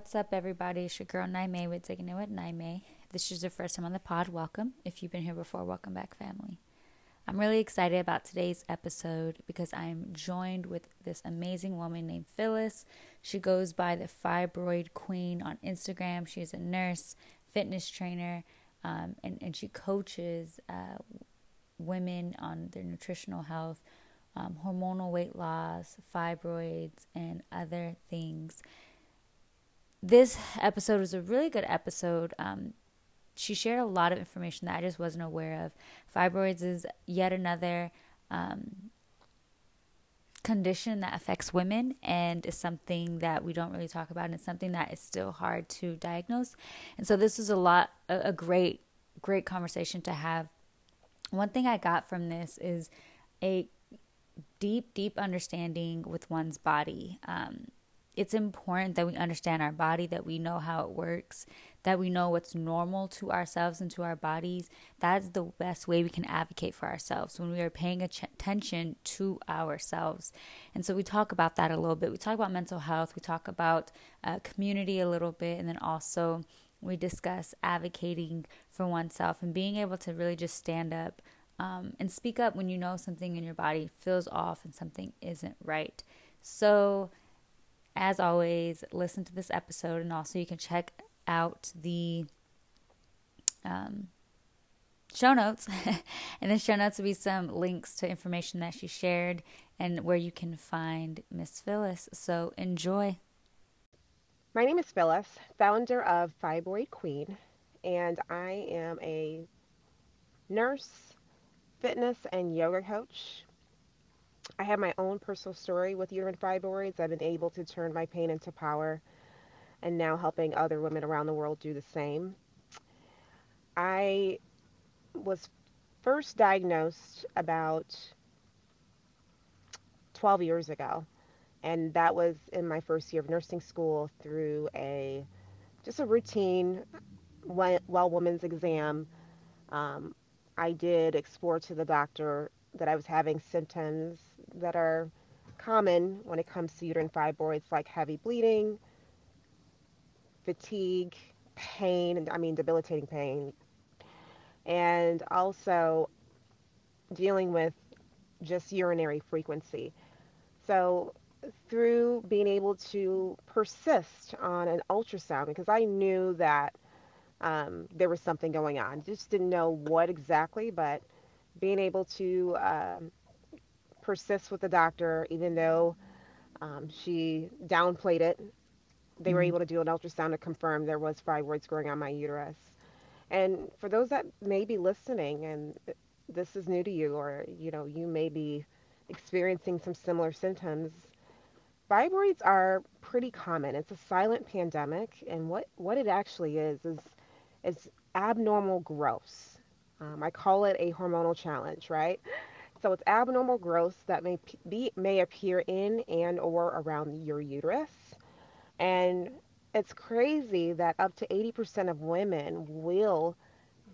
What's up, everybody? It's your girl Niamey with Taking It with Niamey. If this is your first time on the pod, welcome. If you've been here before, welcome back, family. I'm really excited about today's episode because I'm joined with this amazing woman named Phyllis. She goes by the Fibroid Queen on Instagram. She's a nurse, fitness trainer, um, and, and she coaches uh, women on their nutritional health, um, hormonal weight loss, fibroids, and other things this episode was a really good episode. Um, she shared a lot of information that I just wasn't aware of. Fibroids is yet another um, condition that affects women and is something that we don't really talk about and it's something that is still hard to diagnose. And so this is a lot a, a great great conversation to have. One thing I got from this is a deep deep understanding with one's body. Um, it's important that we understand our body, that we know how it works, that we know what's normal to ourselves and to our bodies. That's the best way we can advocate for ourselves when we are paying attention to ourselves. And so we talk about that a little bit. We talk about mental health, we talk about uh, community a little bit, and then also we discuss advocating for oneself and being able to really just stand up um, and speak up when you know something in your body feels off and something isn't right. So, as always, listen to this episode, and also you can check out the um, show notes. and the show notes will be some links to information that she shared and where you can find Miss Phyllis. So enjoy. My name is Phyllis, founder of Fibroid Queen, and I am a nurse, fitness, and yoga coach I have my own personal story with uterine fibroids. I've been able to turn my pain into power and now helping other women around the world do the same. I was first diagnosed about 12 years ago and that was in my first year of nursing school through a just a routine well woman's exam um, i did explore to the doctor that i was having symptoms that are common when it comes to uterine fibroids, like heavy bleeding, fatigue, pain, and I mean, debilitating pain, and also dealing with just urinary frequency. So, through being able to persist on an ultrasound, because I knew that um, there was something going on, just didn't know what exactly, but being able to um, persist with the doctor, even though um, she downplayed it. They mm-hmm. were able to do an ultrasound to confirm there was fibroids growing on my uterus. And for those that may be listening and this is new to you, or you know, you may be experiencing some similar symptoms, fibroids are pretty common. It's a silent pandemic, and what what it actually is is is abnormal growths. Um, I call it a hormonal challenge, right? So it's abnormal growths that may be may appear in and or around your uterus. And it's crazy that up to 80% of women will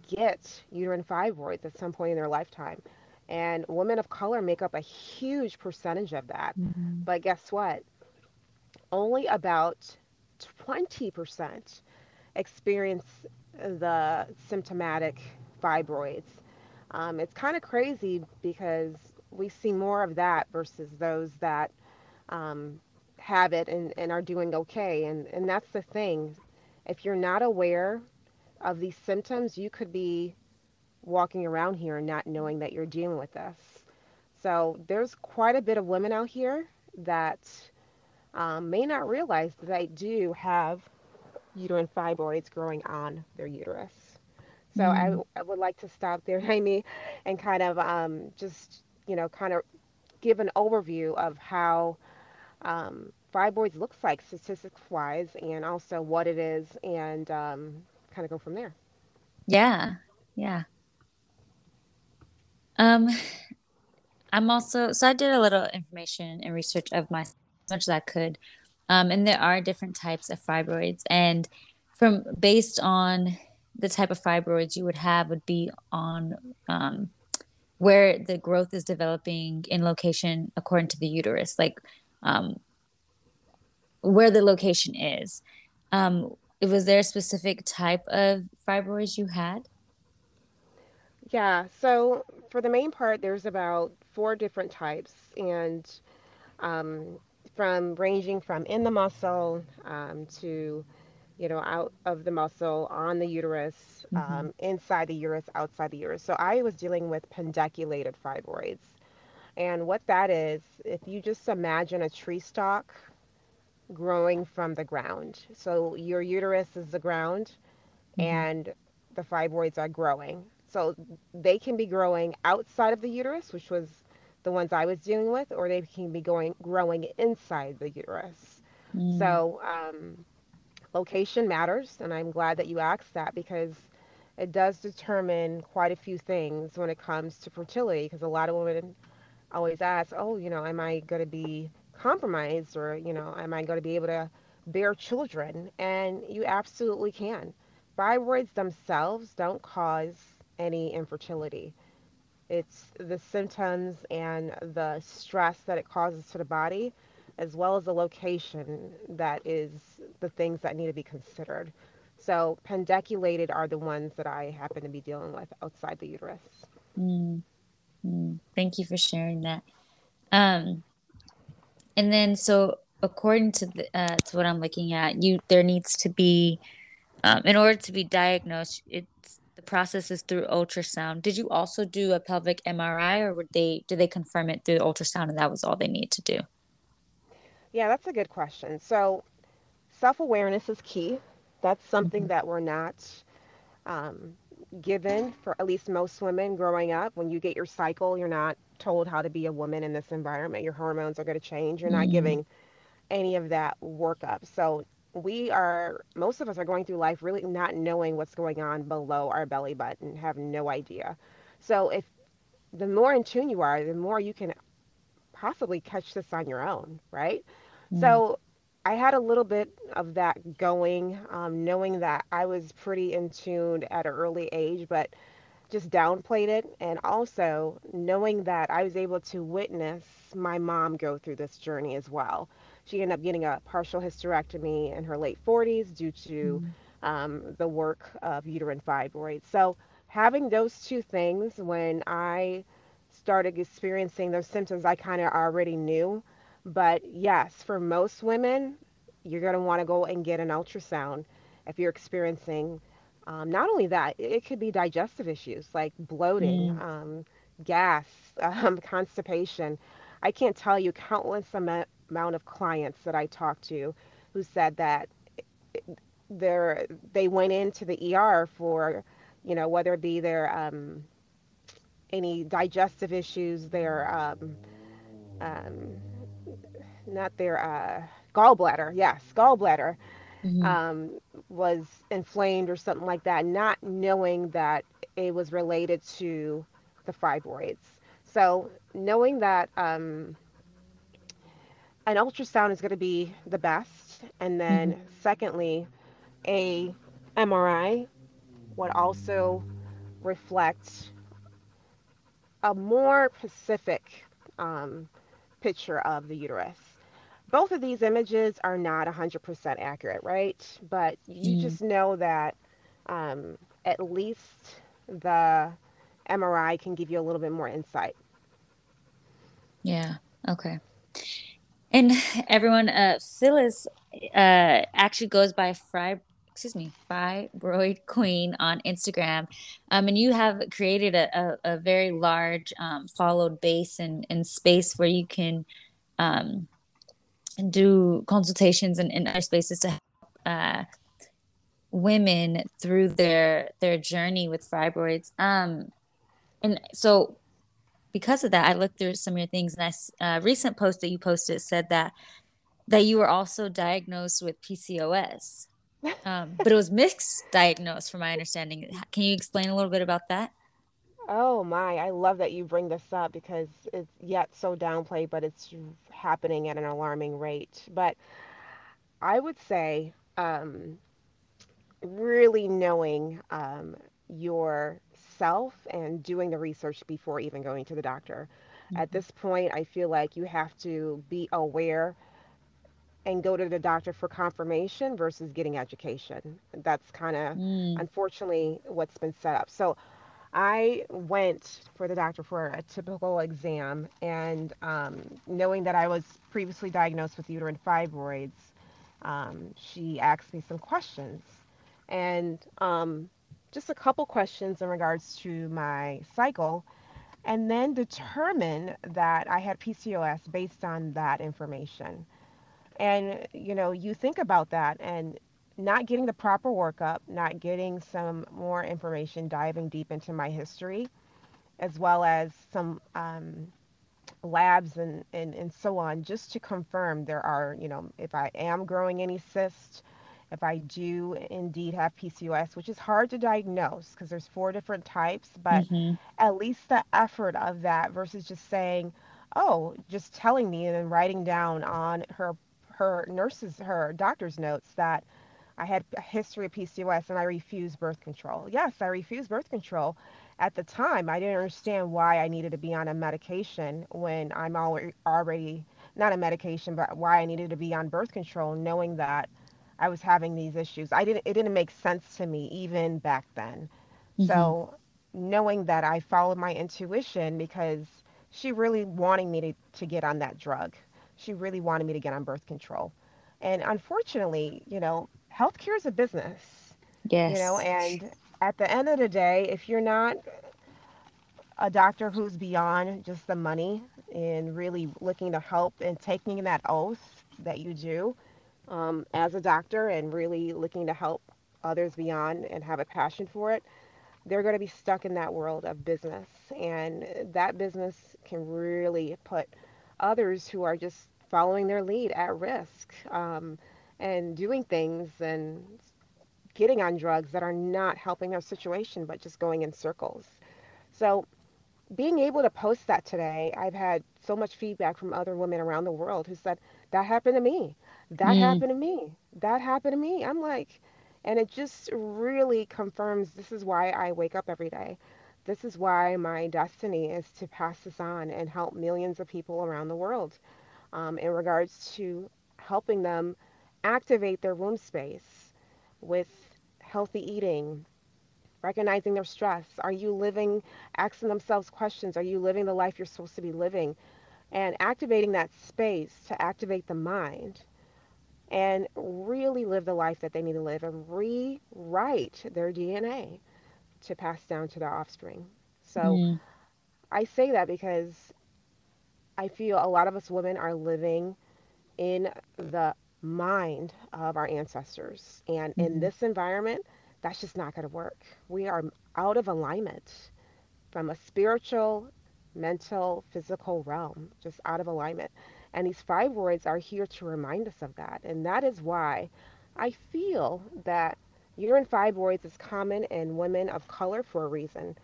get uterine fibroids at some point in their lifetime. And women of color make up a huge percentage of that. Mm-hmm. But guess what? Only about 20% experience the symptomatic fibroids. Um, it's kind of crazy because we see more of that versus those that um, have it and, and are doing okay. And, and that's the thing. If you're not aware of these symptoms, you could be walking around here not knowing that you're dealing with this. So there's quite a bit of women out here that um, may not realize that they do have uterine fibroids growing on their uterus. So mm. I, I would like to stop there, Amy, and kind of um, just, you know, kind of give an overview of how um, fibroids looks like statistics wise and also what it is and um, kind of go from there. Yeah. Yeah. Um, I'm also, so I did a little information and research of my, as much as I could. Um, and there are different types of fibroids and from based on the type of fibroids you would have would be on um, where the growth is developing in location according to the uterus, like um, where the location is. Um, was there a specific type of fibroids you had? Yeah, so for the main part, there's about four different types, and um, from ranging from in the muscle um, to, you know, out of the muscle, on the uterus, hmm um, inside the uterus, outside the uterus. So I was dealing with pedunculated fibroids. And what that is, if you just imagine a tree stalk growing from the ground. So your uterus is the ground, hmm and the fibroids are growing. So they can be growing outside of the uterus, which was the ones I was dealing with, or they can be going growing inside the uterus. mm So um, location matters, and I'm glad that you asked that because it does determine quite a few things when it comes to fertility. Because a lot of women always ask, oh, you know, am I going to be compromised or, you know, am I going to be able to bear children? And you absolutely can. Fibroids themselves don't cause any infertility. It's the symptoms and the stress that it causes to the body, as well as the location that is the things that need to be considered. So, pedunculated are the ones that I happen to be dealing with outside the uterus. mm. Thank you for sharing that. Um, and then so according to the uh, to what I'm looking at, you there needs to be um, in order to be diagnosed, it's the process is through ultrasound. Did you also do a pelvic MRI, or would they did they confirm it through ultrasound and that was all they need to do? Yeah, that's a good question. So, self awareness is key. That's something hmm that we're not um, given for at least most women growing up. When you get your cycle, you're not told how to be a woman in this environment. Your hormones are going to change. You're not mm giving any of that workup. So we are, most of us are going through life really not knowing what's going on below our belly button, have no idea. So if the more in tune you are, the more you can possibly catch this on your own, right? mm So I had a little bit of that going, um, knowing that I was pretty in tune at an early age, but just downplayed it. And also knowing that I was able to witness my mom go through this journey as well. She ended up getting a partial hysterectomy in her late 40s due to mm um, the work of uterine fibroids. So, having those two things when I started experiencing those symptoms, I kind of already knew. But yes, for most women, you're going to want to go and get an ultrasound if you're experiencing um, not only that, it could be digestive issues like bloating, mm um, gas, um, constipation. I can't tell you countless amount of clients that I talked to who said that they're, they went into the ER for, you know, whether it be their um, any digestive issues, their um, um, not their uh, gallbladder, yes, gallbladder mm um, was inflamed or something like that, not knowing that it was related to the fibroids. So knowing that um, an ultrasound is going to be the best, and then hmm secondly, a MRI would also reflect a more specific um, picture of the uterus. Both of these images are not 100% accurate, right? But you mm just know that um, at least the MRI can give you a little bit more insight. Yeah. Okay. And everyone, uh, Phyllis, uh, actually goes by Fry, excuse me, Fibroid Queen on Instagram. Um, and you have created a, a, a very large, um, followed base and, and space where you can, um, do consultations and, and other spaces to help, uh, women through their, their journey with fibroids. Um, and so because of that, I looked through some of your things and I, a recent post that you posted said that that you were also diagnosed with PCOS, um, but it was misdiagnosed, diagnosed, from my understanding. Can you explain a little bit about that? Oh my, I love that you bring this up because it's yet so downplayed, but it's happening at an alarming rate. But I would say um, really knowing um, yourself and doing the research before even going to the doctor. At Mhm. this point, I feel like you have to be aware and go to the doctor for confirmation versus getting education. That's kind of Mm. unfortunately what's been set up. So I went for the doctor for a typical exam, and um, knowing that I was previously diagnosed with uterine fibroids, um, she asked me some questions. And um, just a couple questions in regards to my cycle, and then determined that I had PCOS based on that information. And, you know, you think about that and not getting the proper workup, not getting some more information, diving deep into my history, as well as some um, labs and, and, and so on, just to confirm there are, you know, if I am growing any cysts, if I do indeed have PCOS, which is hard to diagnose because there's four different types, but Mm-hmm. at least the effort of that versus just saying, oh, just telling me and then writing down on her her nurses her doctor's notes that I had a history of PCOS and I refused birth control. Yes, I refused birth control. At the time, I didn't understand why I needed to be on a medication when I'm already already not a medication, but why I needed to be on birth control, knowing that I was having these issues. I didn't it didn't make sense to me even back then. Mm-hmm. So knowing that I followed my intuition because she really wanted me to, to get on that drug. She really wanted me to get on birth control. And unfortunately, you know, healthcare is a business, Yes. you know, and at the end of the day, if you're not a doctor who's beyond just the money and really looking to help and taking that oath that you do um, as a doctor and really looking to help others beyond and have a passion for it, they're going to be stuck in that world of business. And that business can really put others who are just following their lead at risk um, and doing things and getting on drugs that are not helping their situation but just going in circles. So, being able to post that today, I've had so much feedback from other women around the world who said, That happened to me. That Mm. happened to me. That happened to me. I'm like, and it just really confirms this is why I wake up every day. This is why my destiny is to pass this on and help millions of people around the world um, in regards to helping them activate their womb space with healthy eating, recognizing their stress. Are you living, asking themselves questions? Are you living the life you're supposed to be living? And activating that space to activate the mind and really live the life that they need to live and rewrite their DNA to pass down to their offspring. So Mm. I say that because I feel a lot of us women are living in the mind of our ancestors. And in Mm-hmm. this environment, that's just not going to work. We are out of alignment from a spiritual, mental, physical realm, just out of alignment. And these five words are here to remind us of that. And that is why I feel that uterine fibroids is common in women of color for a reason.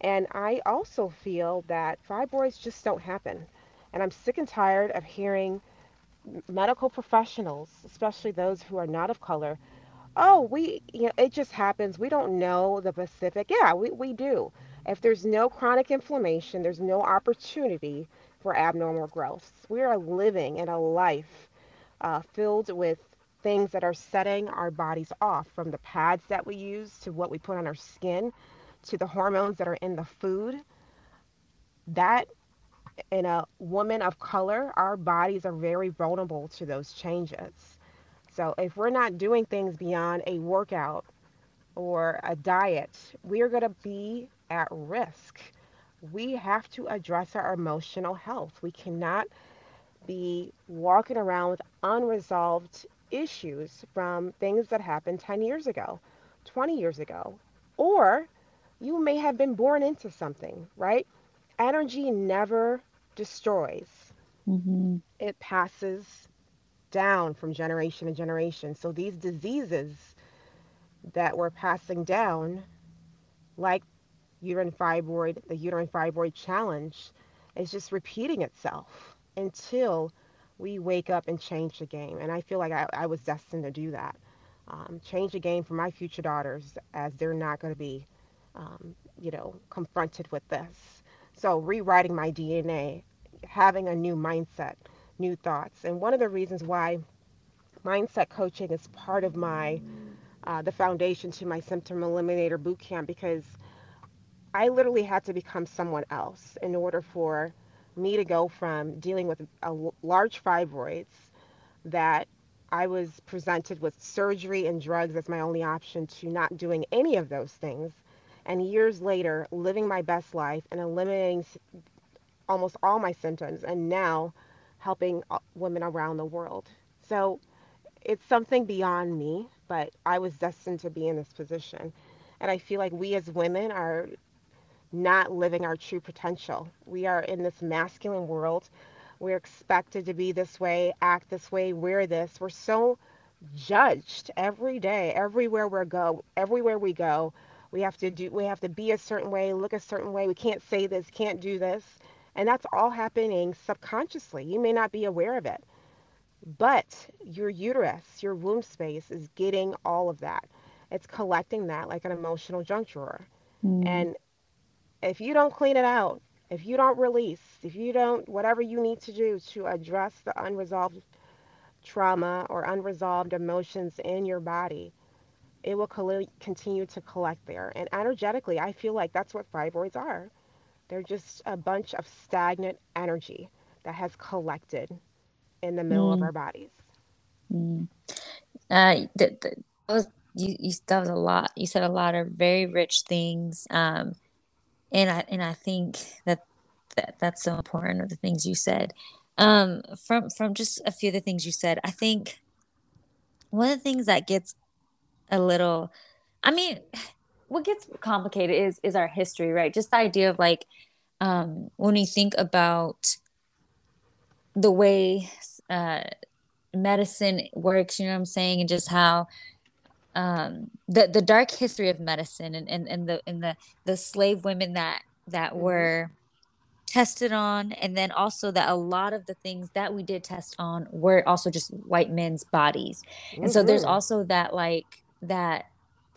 And I also feel that fibroids just don't happen. And I'm sick and tired of hearing medical professionals, especially those who are not of color, oh, we, you know, it just happens. We don't know the specific. Yeah, we, we do. If there's no chronic inflammation, there's no opportunity for abnormal growth. We are living in a life uh, filled with things that are setting our bodies off from the pads that we use to what we put on our skin to the hormones that are in the food. That in a woman of color, our bodies are very vulnerable to those changes. So if we're not doing things beyond a workout or a diet, we are going to be at risk. We have to address our emotional health. We cannot be walking around with unresolved issues from things that happened 10 years ago, 20 years ago, or you may have been born into something, right? Energy never destroys, Mm-hmm. it passes down from generation to generation. So these diseases that we're passing down, like uterine fibroid, the uterine fibroid challenge, is just repeating itself until we wake up and change the game. And I feel like I, I was destined to do that. Um, change the game for my future daughters as they're not going to be, um, you know, confronted with this. So rewriting my DNA, having a new mindset, new thoughts. And one of the reasons why mindset coaching is part of my uh, the foundation to my symptom eliminator boot camp because I literally had to become someone else in order for me to go from dealing with a large fibroids that I was presented with surgery and drugs as my only option to not doing any of those things. And years later, living my best life and eliminating almost all my symptoms, and now helping uh, women around the world. So it's something beyond me, but I was destined to be in this position. And I feel like we as women are not living our true potential. We are in this masculine world. We're expected to be this way, act this way, wear this. We're so judged every day, everywhere we go, everywhere we go. We have to do we have to be a certain way, look a certain way. We can't say this, can't do this. And that's all happening subconsciously. You may not be aware of it. But your uterus, your womb space is getting all of that. It's collecting that like an emotional junk drawer. Mm. And if you don't clean it out, if you don't release, if you don't, whatever you need to do to address the unresolved trauma or unresolved emotions in your body, it will continue to collect there. And energetically, I feel like that's what fibroids are. They're just a bunch of stagnant energy that has collected in the middle mm. of our bodies. Mm. Uh, that, that was you, you. That was a lot. You said a lot of very rich things. Um, and I and I think that, that that's so important of the things you said. Um, from from just a few of the things you said, I think one of the things that gets a little, I mean, what gets complicated is is our history, right? Just the idea of like um, when you think about the way uh, medicine works, you know what I'm saying, and just how um, the the dark history of medicine and, and, and the and the the slave women that that mm-hmm. were tested on and then also that a lot of the things that we did test on were also just white men's bodies and mm-hmm. so there's mm-hmm. also that like that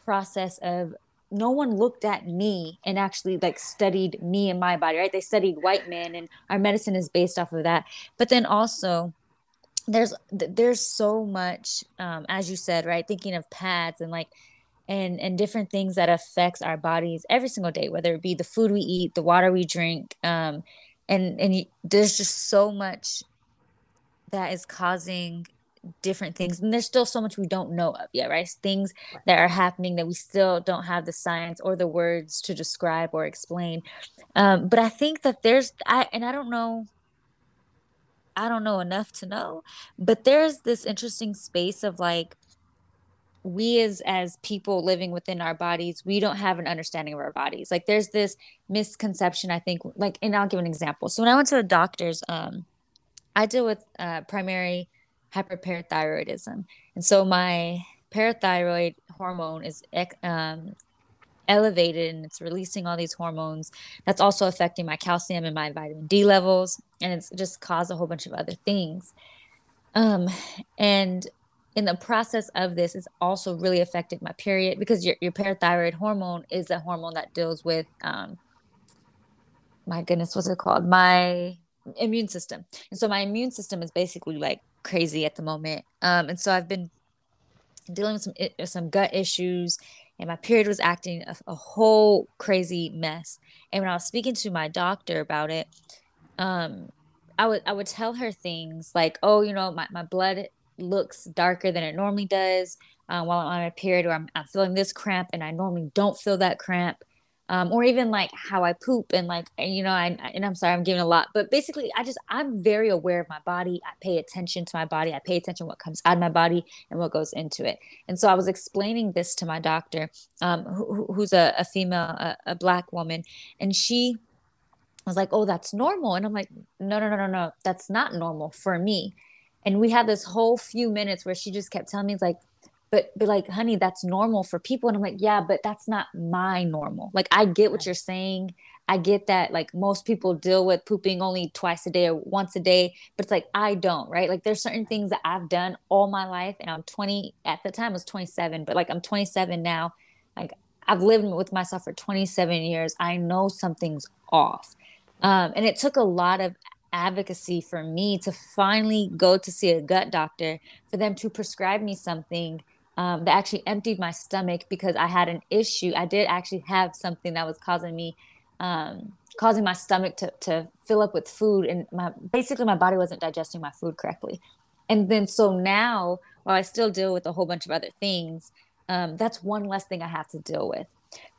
process of no one looked at me and actually like studied me and my body right they studied white men and our medicine is based off of that but then also there's there's so much um, as you said right thinking of pads and like and and different things that affects our bodies every single day whether it be the food we eat the water we drink um, and and there's just so much that is causing different things and there's still so much we don't know of yet right? Things that are happening that we still don't have the science or the words to describe or explain. Um, but i think that there's i and i don't know I don't know enough to know. But there's this interesting space of like we as as people living within our bodies, we don't have an understanding of our bodies. Like there's this misconception, I think, like and I'll give an example. So when I went to the doctors, um, I deal with uh, primary hyperparathyroidism. And so my parathyroid hormone is um, elevated and it's releasing all these hormones. That's also affecting my calcium and my vitamin D levels. And it's just caused a whole bunch of other things. Um, and in the process of this, it's also really affected my period because your, your parathyroid hormone is a hormone that deals with, um, my goodness, what's it called? My immune system. And so my immune system is basically like crazy at the moment. Um, and so I've been dealing with some some gut issues and my period was acting a, a, whole crazy mess. And when I was speaking to my doctor about it, um, I would I would tell her things like, oh, you know, my, my blood looks darker than it normally does uh, while I'm on a period, or I'm, I'm feeling this cramp and I normally don't feel that cramp um, or even like how I poop and like you know I and I'm sorry I'm giving a lot but basically I just I'm very aware of my body. I pay attention to my body. I pay attention what comes out of my body and what goes into it. And so I was explaining this to my doctor um, who, who's a, a female a, a black woman and she was like oh that's normal. And I'm like no no no no no. That's not normal for me. And we had this whole few minutes where she just kept telling me like but be like honey that's normal for people. And i'm like yeah but that's not my normal. Like i get what you're saying. I get that like most people deal with pooping only twice a day or once a day but it's like i don't right? Like there's certain things that i've done all my life and i'm 20 at the time I was 27 but like i'm 27 now. Like i've lived with myself for 27 years. I know something's off. Um, and it took a lot of advocacy for me to finally go to see a gut doctor for them to prescribe me something um, that actually emptied my stomach because I had an issue. I did actually have something that was causing me, um, causing my stomach to, to fill up with food, and my basically my body wasn't digesting my food correctly. And then so now, while I still deal with a whole bunch of other things, um, that's one less thing I have to deal with.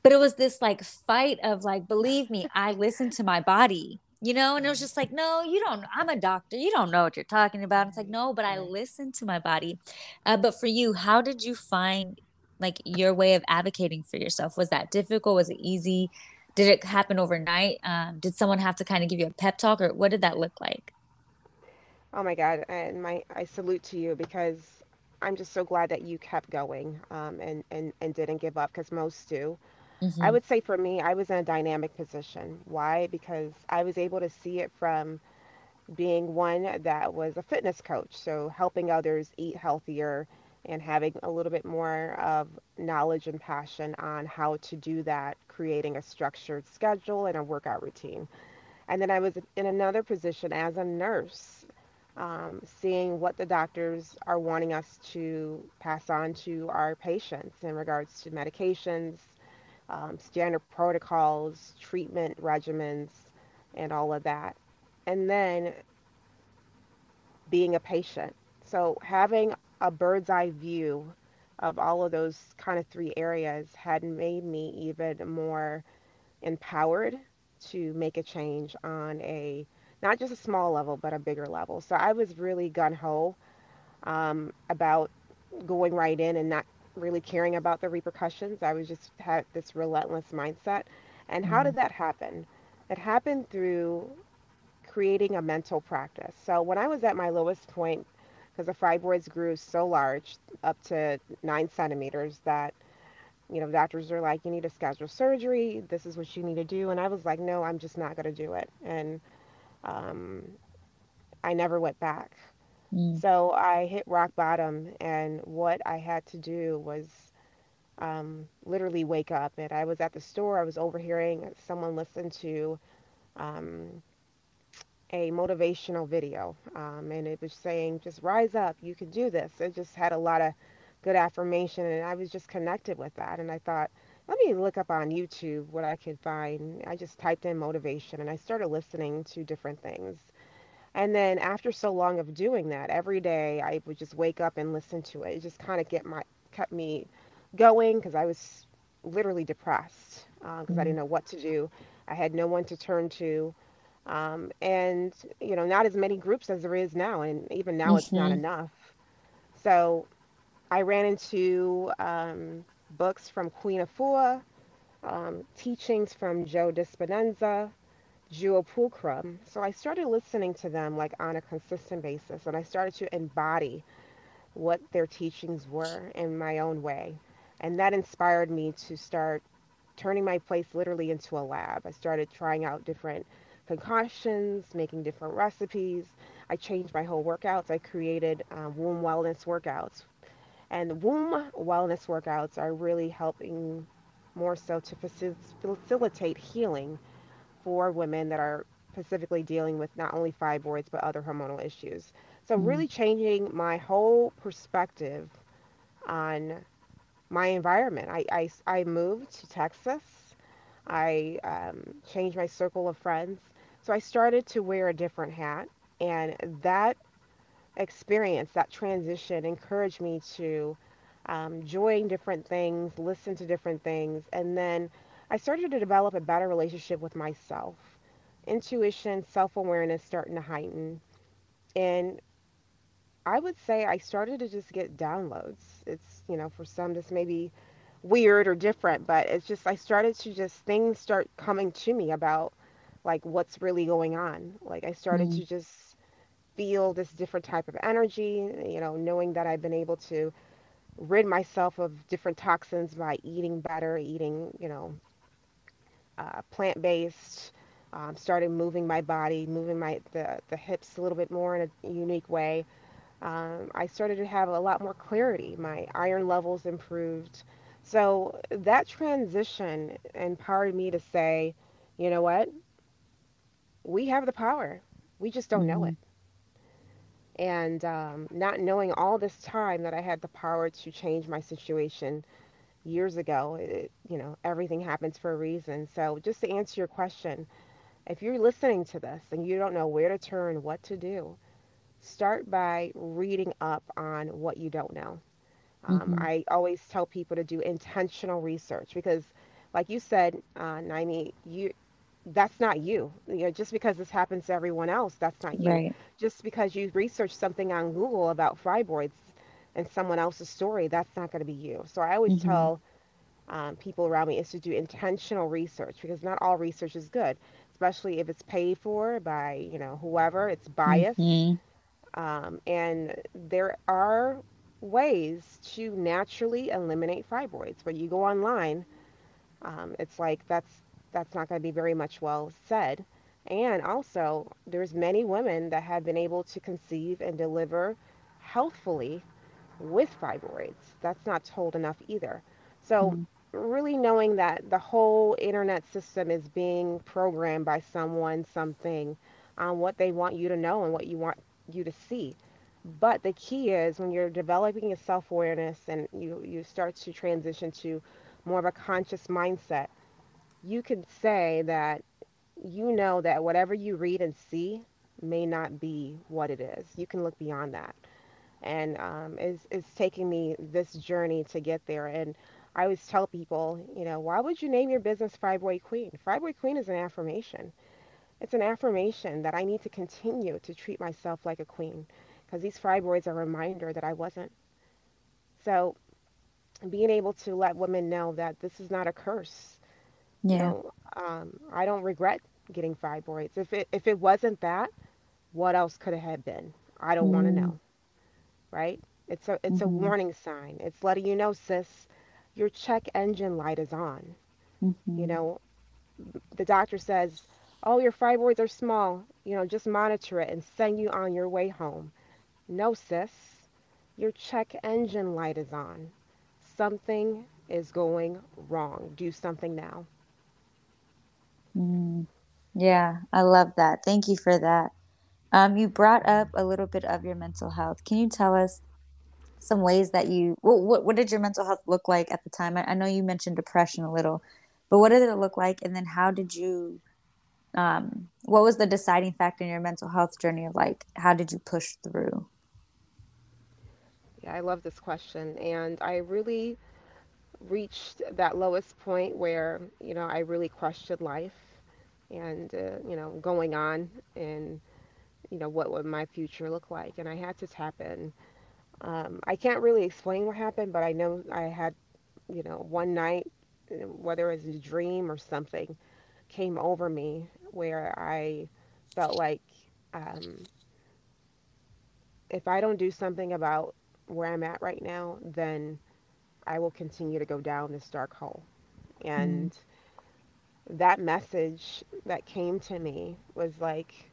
But it was this like fight of like, believe me, I listen to my body you know and it was just like no you don't i'm a doctor you don't know what you're talking about. It's like no but i listen to my body. Uh, but for you how did you find like your way of advocating for yourself? Was that difficult? Was it easy? Did it happen overnight? Um, did someone have to kind of give you a pep talk or what did that look like? Oh my God, and my I salute to you because I'm just so glad that you kept going um, and and and didn't give up because most do. I hmm would say for me, I was in a dynamic position. Why? Because I was able to see it from being one that was a fitness coach, so helping others eat healthier and having a little bit more of knowledge and passion on how to do that, creating a structured schedule and a workout routine. And then I was in another position as a nurse, um, seeing what the doctors are wanting us to pass on to our patients in regards to medications, um, standard protocols, treatment regimens, and all of that. And then being a patient. So having a bird's eye view of all of those kind of three areas had made me even more empowered to make a change on a not just a small level but a bigger level. So I was really gun ho um, about going right in and not really caring about the repercussions. I was just had this relentless mindset. And how did that happen? It happened through creating a mental practice. So when I was at my lowest point, because the fibroids grew so large, up to nine centimeters, that you know doctors are like, you need to schedule surgery. This is what you need to do. And I was like, no, I'm just not going to do it. And um, I never went back. Mm So I hit rock bottom, and what I had to do was um, literally wake up. And I was at the store, I was overhearing someone listen to um, a motivational video, um, and it was saying, just rise up, you can do this. It just had a lot of good affirmation, and I was just connected with that. And I thought, let me look up on YouTube what I could find. I just typed in motivation, and I started listening to different things. And then after so long of doing that, every day I would just wake up and listen to it. It just kind of get my kept me going because I was literally depressed because I didn't mm know what to do. I had no one to turn to, um, and you know, not as many groups as there is now, and even now it's not hmm enough. So I ran into um, books from Queen Afua, um, teachings from Joe Dispenza, Jewel Pookrum. So I started listening to them like on a consistent basis, and I started to embody what their teachings were in my own way. And that inspired me to start turning my place literally into a lab. I started trying out different concoctions, making different recipes. I changed my whole workouts. I created um, womb wellness workouts. And womb wellness workouts are really helping more so to faci- facilitate healing for women that are specifically dealing with not only fibroids but other hormonal issues. So, mm really changing my whole perspective on my environment. I, I, I moved to Texas. I um, changed my circle of friends. So, I started to wear a different hat. And that experience, that transition, encouraged me to um, join different things, listen to different things. And then I started to develop a better relationship with myself. Intuition, self awareness starting to heighten. And I would say I started to just get downloads. It's, you know, for some, this may be weird or different, but it's just, I started to just, things start coming to me about like what's really going on. Like I started mm to just feel this different type of energy, you know, knowing that I've been able to rid myself of different toxins by eating better, eating, you know, uh, plant-based. Um, started moving my body, moving my the, the hips a little bit more in a unique way um, I started to have a lot more clarity. My iron levels improved. So that transition empowered me to say, you know what? We have the power. We just don't know Mm-hmm. it. And um, not knowing all this time that I had the power to change my situation years ago, it, you know, everything happens for a reason. So, just to answer your question, if you're listening to this and you don't know where to turn, what to do, start by reading up on what you don't know. Um, Mm-hmm. I always tell people to do intentional research because, like you said, uh, Niamey, you that's not you. You know, just because this happens to everyone else, that's not you. Right. Just because you research something on Google about fibroids and someone else's story, that's not going to be you. So I always Mm-hmm. tell um, people around me is to do intentional research because not all research is good, especially if it's paid for by you know whoever. It's biased, Mm-hmm. um, and there are ways to naturally eliminate fibroids. But you go online um, it's like that's that's not going to be very much well said. And also, there's many women that have been able to conceive and deliver healthfully with fibroids. That's not told enough either. So, Mm-hmm. really knowing that the whole internet system is being programmed by someone, something, on what they want you to know and what you want you to see. But the key is when you're developing a self awareness and you, you start to transition to more of a conscious mindset, you can say that you know that whatever you read and see may not be what it is. You can look beyond that. And um, it's, it's taking me this journey to get there. And I always tell people, you know, why would you name your business Fibroid Queen? Fibroid Queen is an affirmation. It's an affirmation that I need to continue to treat myself like a queen because these fibroids are a reminder that I wasn't. So being able to let women know that this is not a curse. You Yeah. know, um, I don't regret getting fibroids. If it if it wasn't that, what else could it have been? I don't want to know, right? It's a it's a Mm-hmm. warning sign. It's letting you know, sis, your check engine light is on. You Mm-hmm. know, the doctor says, "Oh, your fibroids are small. You know, just monitor it and send you on your way home." No, sis, your check engine light is on. Something is going wrong. Do something now. Mm. Yeah, I love that. Thank you for that. Um, you brought up a little bit of your mental health. Can you tell us some ways that you what what, did your mental health look like at the time? I, I know you mentioned depression a little, but what did it look like? And then how did you um what was the deciding factor in your mental health journey of like how did you push through? Yeah, I love this question. And I really reached that lowest point where, you know, I really questioned life and, uh, you know, going on and, you know, what would my future look like. And I had to tap in. Um, I can't really explain what happened, but I know I had, you know, one night, whether it was a dream or something, came over me where I felt like um, if I don't do something about where I'm at right now, then I will continue to go down this dark hole. Mm, And that message that came to me was like,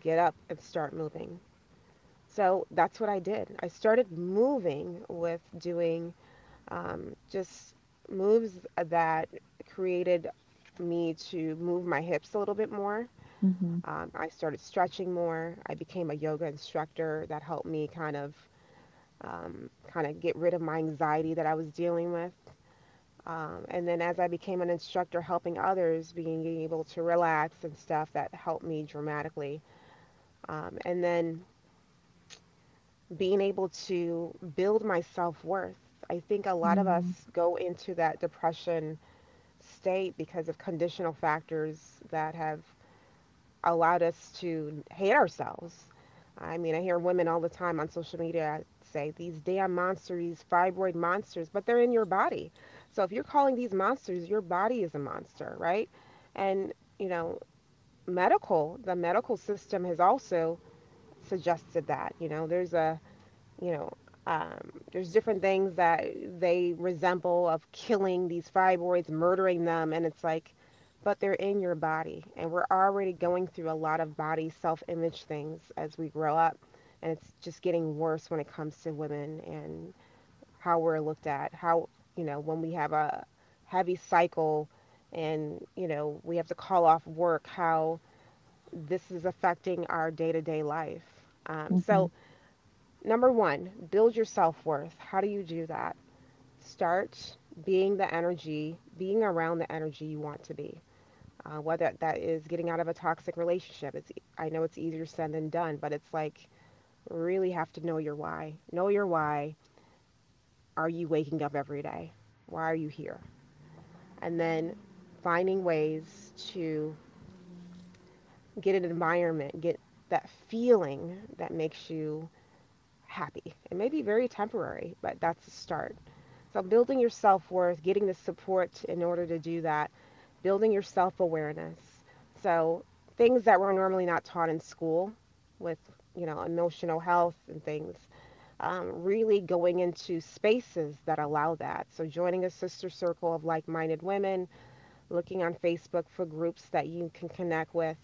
get up and start moving. So that's what I did. I started moving with doing um, just moves that created me to move my hips a little bit more. mm-hmm, Um, I started stretching more. I became a yoga instructor that helped me kind of um, kind of get rid of my anxiety that I was dealing with. Um, and then as I became an instructor helping others, being able to relax and stuff, that helped me dramatically. Um, and then being able to build my self worth. I think a lot of us go into that depression state because of conditional factors that have allowed us to hate ourselves. I mean, I hear women all the time on social media say these damn monsters, these fibroid monsters, but they're in your body. So if you're calling these monsters, your body is a monster, right? And, you know, medical, the medical system has also suggested that. You know, there's a, you know, um, there's different things that they resemble of killing these fibroids, murdering them, and it's like, but they're in your body, and we're already going through a lot of body self-image things as we grow up, and it's just getting worse when it comes to women and how we're looked at, how, you know, when we have a heavy cycle and, you know, we have to call off work, how this is affecting our day to day life. Um, hmm so, number one, build your self worth. How do you do that? Start being the energy, being around the energy you want to be. Uh, whether that is getting out of a toxic relationship. It's I know it's easier said than done, but it's like really have to know your why. Know your why. Are you waking up every day? Why are you here? And then finding ways to get an environment, get that feeling that makes you happy. It may be very temporary, but that's a start. So, building your self worth, getting the support in order to do that, building your self awareness. So, things that were normally not taught in school with, you know, emotional health and things, um, really going into spaces that allow that. So, joining a sister circle of like minded women, looking on Facebook for groups that you can connect with,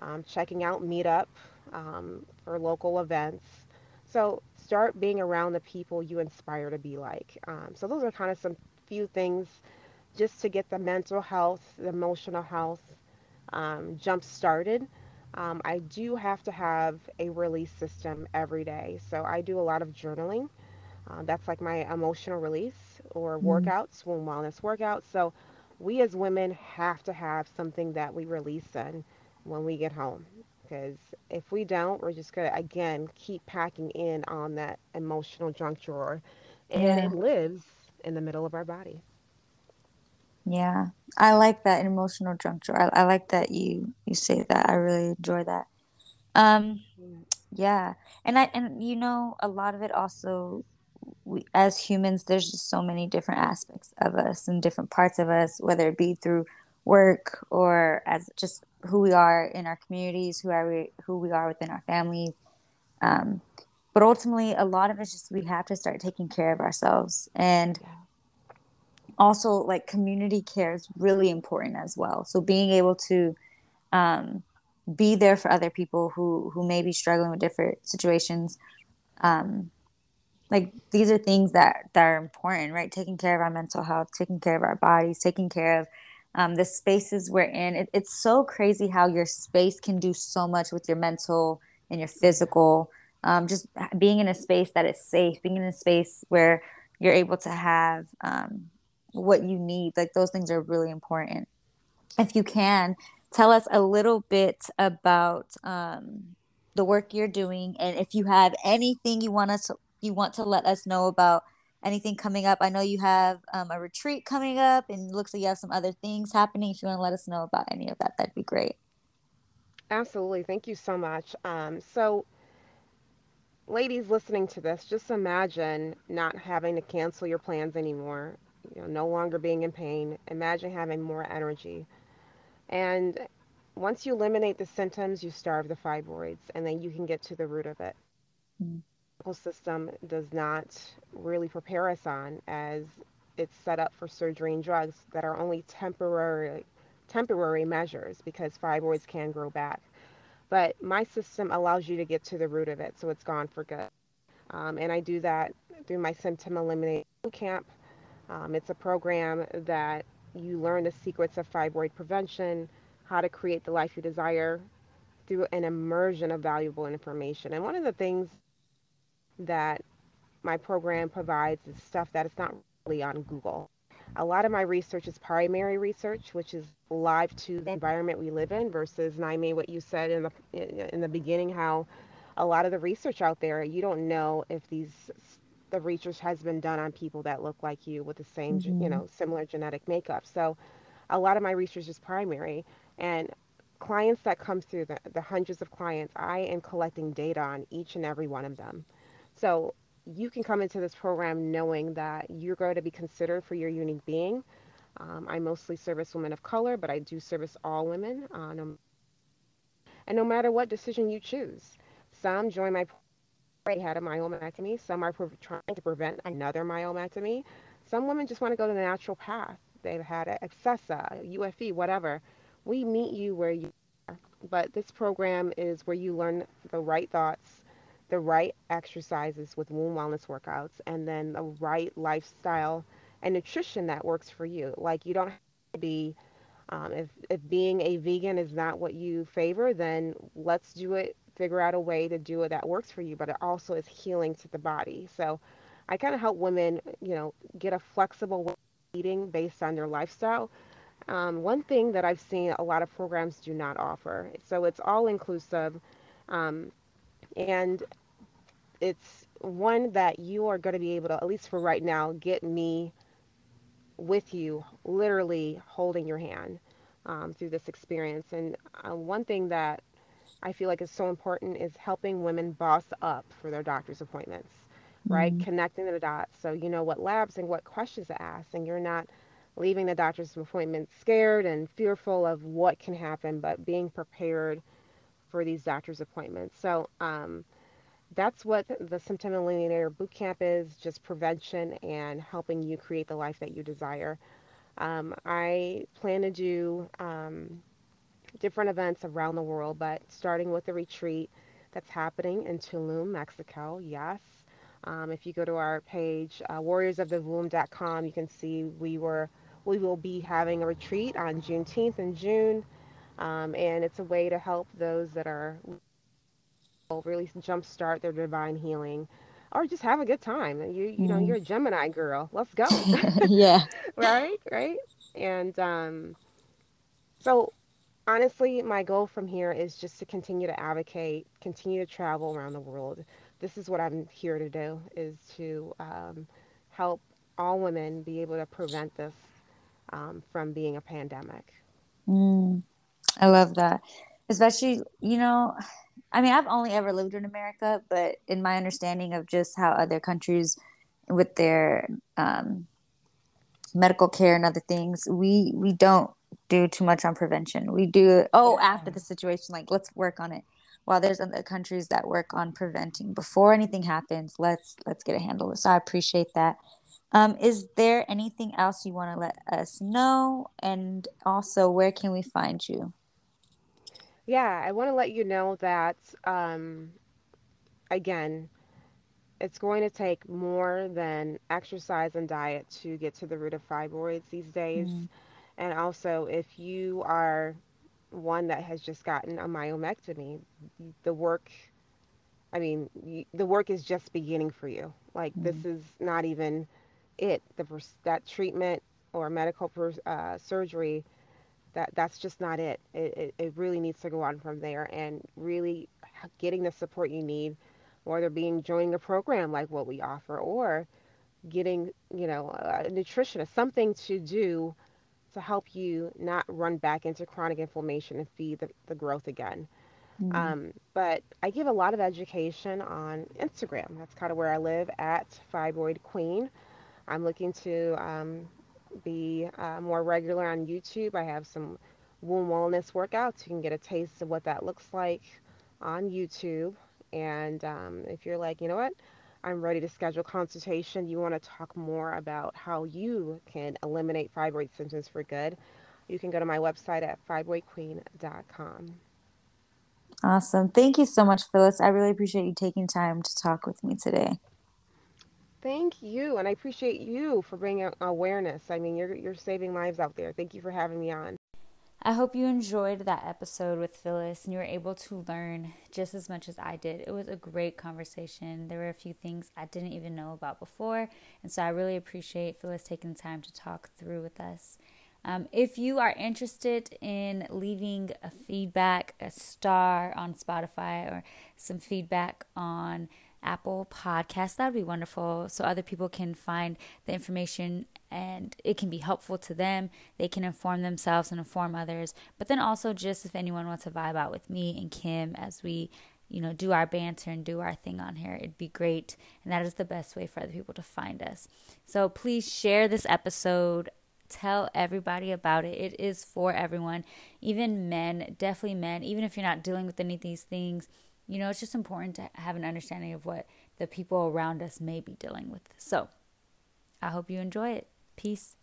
um, checking out Meetup um, for local events. So start being around the people you inspire to be like. Um, so those are kind of some few things just to get the mental health, the emotional health um, jump started. Um, I do have to have a release system every day. So I do a lot of journaling. Uh, that's like my emotional release or workouts, womb wellness workouts. So we as women have to have something that we release in when we get home. Because if we don't, we're just going to, again, keep packing in on that emotional junk drawer. And it lives in the middle of our body. Yeah. I like that emotional juncture. I, I like that you you say that. I really enjoy that. Um, yeah. And I and you know, a lot of it also we as humans, there's just so many different aspects of us and different parts of us, whether it be through work or as just who we are in our communities, who are we who we are within our families. Um, but ultimately a lot of it's just we have to start taking care of ourselves. And also like community care is really important as well. So being able to um be there for other people who who may be struggling with different situations um like these are things that that are important right? Taking care of our mental health taking care of our bodies taking care of um, the spaces we're in. It, it's so crazy how your space can do so much with your mental and your physical um, just being in a space that is safe being in a space where you're able to have um, what you need. Like those things are really important. If you can, tell us a little bit about um, the work you're doing, and if you have anything you want us to, you want to let us know about anything coming up. I know you have um, a retreat coming up, and looks like you have some other things happening. If you want to let us know about any of that, that'd be great. Absolutely. Thank you so much. Um, so, ladies listening to this, just imagine not having to cancel your plans anymore, you know, no longer being in pain. Imagine having more energy. And once you eliminate the symptoms, you starve the fibroids, and then you can get to the root of it. Mm, The medical system does not really prepare us on as it's set up for surgery and drugs that are only temporary temporary measures because fibroids can grow back. But my system allows you to get to the root of it, so it's gone for good. Um, and I do that through my symptom elimination camp. Um, it's a program that you learn the secrets of fibroid prevention, how to create the life you desire through an immersion of valuable information. And one of the things that my program provides is stuff that is not really on Google. A lot of my research is primary research, which is live to the environment we live in, versus Niamey, what you said in the in the beginning, how a lot of the research out there, you don't know if these the research has been done on people that look like you with the same, you Mm-hmm. know, similar genetic makeup. So a lot of my research is primary, and clients that come through the, the hundreds of clients, I am collecting data on each and every one of them. So you can come into this program knowing that you're going to be considered for your unique being. Um, I mostly service women of color, but I do service all women, uh, no, and no matter what decision you choose. Some join my already had a myomectomy. Some are pre- trying to prevent another myomectomy. Some women just want to go to the natural path. They've had a Acessa, UFE, whatever. We meet you where you are. But this program is where you learn the right thoughts, the right exercises with womb wellness workouts, and then the right lifestyle and nutrition that works for you. Like you don't have to be Um, if, if being a vegan is not what you favor, then let's do it, figure out a way to do it that works for you, but it also is healing to the body. So I kind of help women, you know, get a flexible eating based on their lifestyle. Um, one thing that I've seen a lot of programs do not offer. So it's all inclusive. Um, and it's one that you are going to be able to, at least for right now, get me with you, literally holding your hand um, through this experience. And uh, one thing that I feel like is so important is helping women boss up for their doctor's appointments, right? Mm. Connecting the dots so you know what labs and what questions to ask, and you're not leaving the doctor's appointment scared and fearful of what can happen, but being prepared for these doctor's appointments. So, um, that's what the Symptom Eliminator Bootcamp is just prevention and helping you create the life that you desire. Um, I plan to do um, different events around the world, but starting with the retreat that's happening in Tulum, Mexico. Yes. Um, if you go to our page, uh, warriorsofthewomb.com, you can see we were we will be having a retreat on Juneteenth in June, um, and it's a way to help those that are really jumpstart their divine healing or just have a good time. You you know, you're a Gemini girl. Let's go. yeah. right? Right? And um so honestly, my goal from here is just to continue to advocate, continue to travel around the world. This is what I'm here to do is to um, help all women be able to prevent this um, from being a pandemic. Mm. I love that. Especially, you know, I mean, I've only ever lived in America, but in my understanding of just how other countries with their um, medical care and other things, we we don't do too much on prevention. We do oh Yeah. after the situation, like let's work on it. While there's other countries that work on preventing before anything happens, let's let's get a handle. So I appreciate that. Um, is there anything else you want to let us know? And also, where can we find you? Yeah, I want to let you know that um, again, it's going to take more than exercise and diet to get to the root of fibroids these days. Mm, And also, if you are one that has just gotten a myomectomy, the work, I mean, the work is just beginning for you. Like, this mm, is not even it. The that treatment or medical uh, surgery, that that's just not it. It, it. it really needs to go on from there and really getting the support you need, whether being joining a program like what we offer or getting, you know, a nutritionist, something to do to help you not run back into chronic inflammation and feed the, the growth again. mm. Um, but I give a lot of education on Instagram. That's kind of where I live at Fibroid Queen. I'm looking to um, be uh, more regular on YouTube. I have some womb wellness workouts. You can get a taste of what that looks like on YouTube. And um, if you're like, you know what, I'm ready to schedule consultation, you want to talk more about how you can eliminate fibroid symptoms for good, you can go to my website at fibroidqueen.com. Awesome. Thank you so much, Phyllis. I really appreciate you taking time to talk with me today. Thank you, and I appreciate you for bringing awareness. I mean, you're you're saving lives out there. Thank you for having me on. I hope you enjoyed that episode with Phyllis and you were able to learn just as much as I did. It was a great conversation. There were a few things I didn't even know about before. And so I really appreciate Phyllis taking the time to talk through with us. Um, if you are interested in leaving a feedback, a star on Spotify, or some feedback on Apple Podcasts, that would be wonderful so other people can find the information and it can be helpful to them. They can inform themselves and inform others. But then also, just if anyone wants to vibe out with me and Kim as we you know, do our banter and do our thing on here. It'd be great. And that is the best way for other people to find us. So please share this episode tell everybody about it. It is for everyone, even men, definitely men, even if you're not dealing with any of these things. You know, it's just important to have an understanding of what the people around us may be dealing with. So I hope you enjoy it. Peace.